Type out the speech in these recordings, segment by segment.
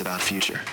About future.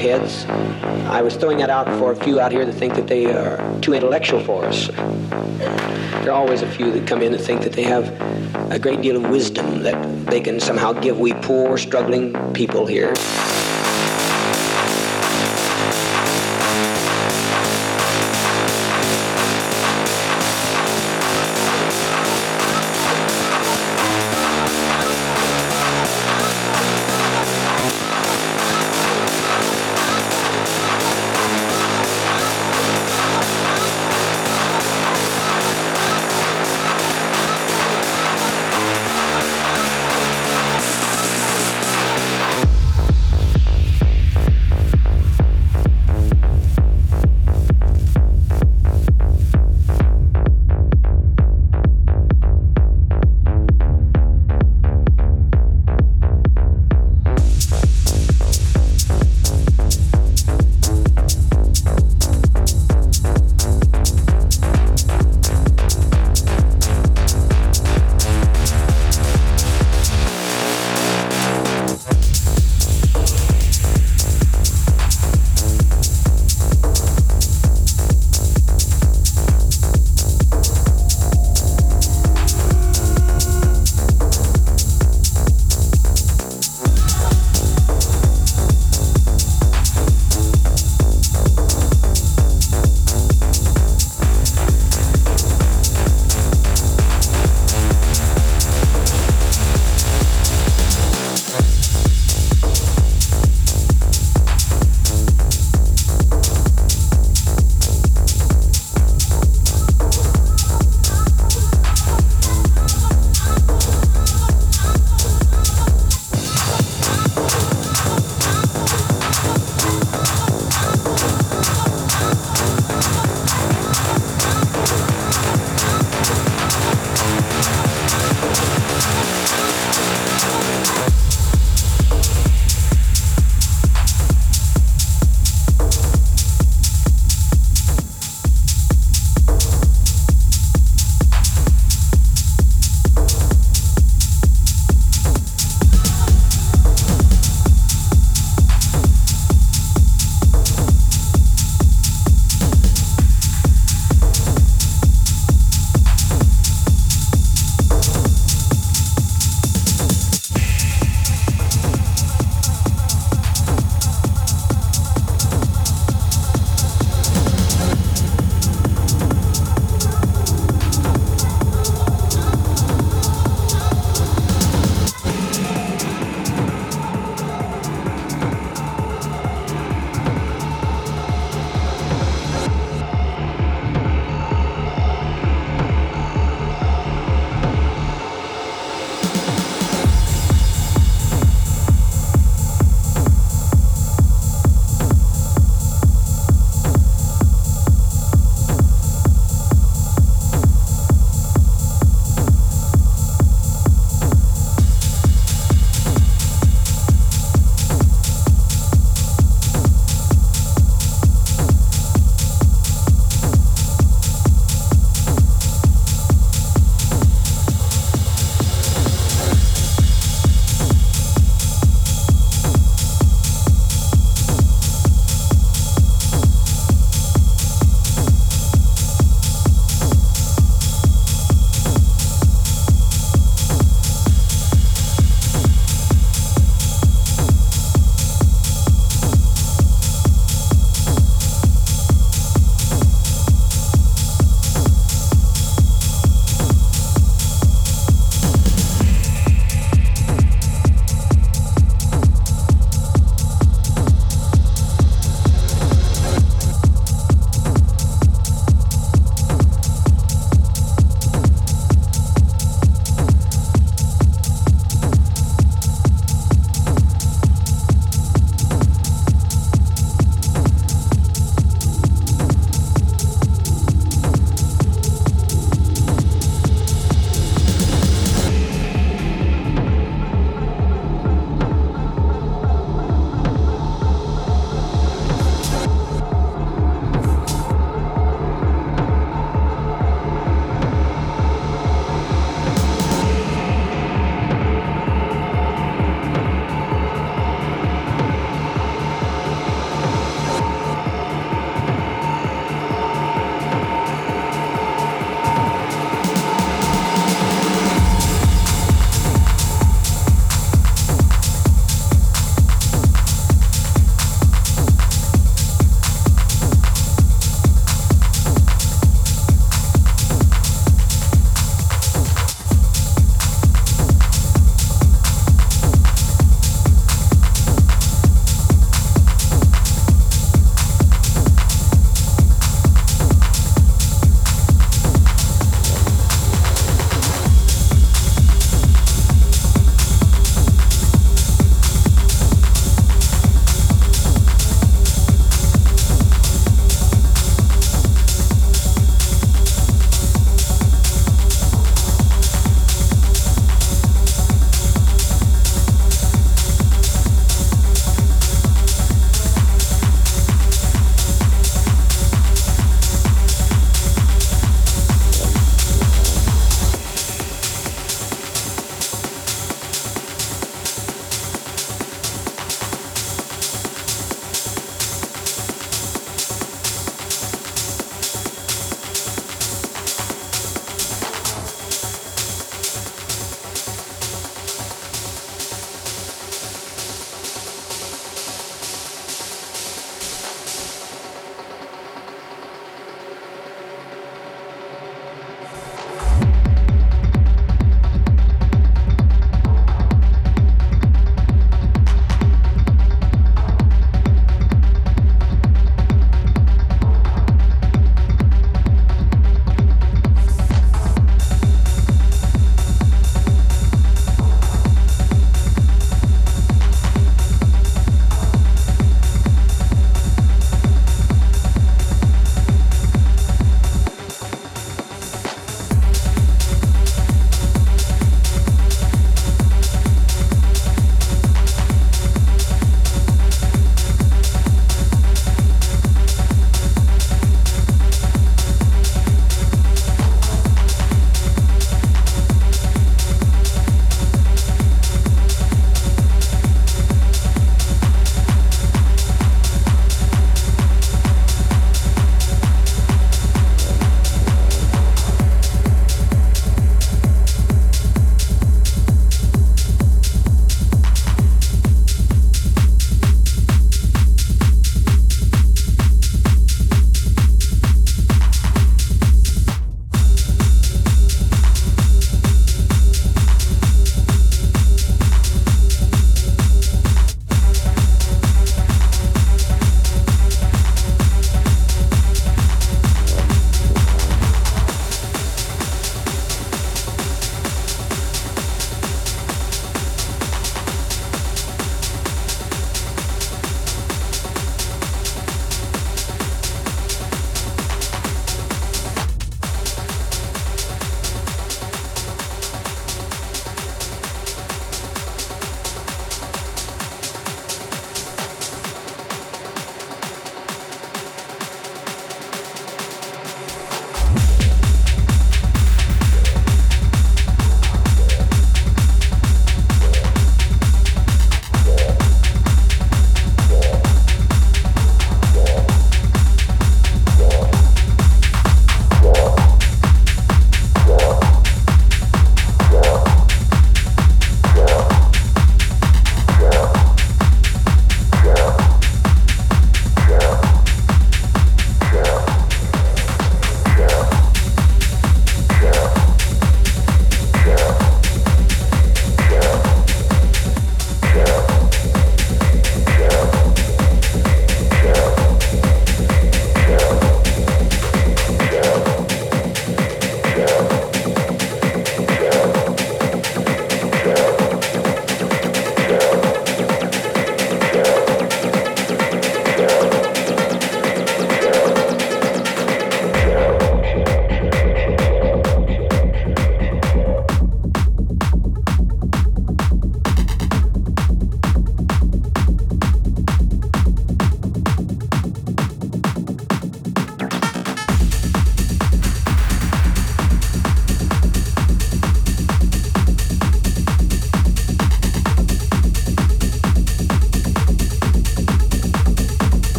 Heads, I was throwing that out for a few out here that think that they are too intellectual for us. There are always a few that come in and think that they have a great deal of wisdom that they can somehow give we poor, struggling people here.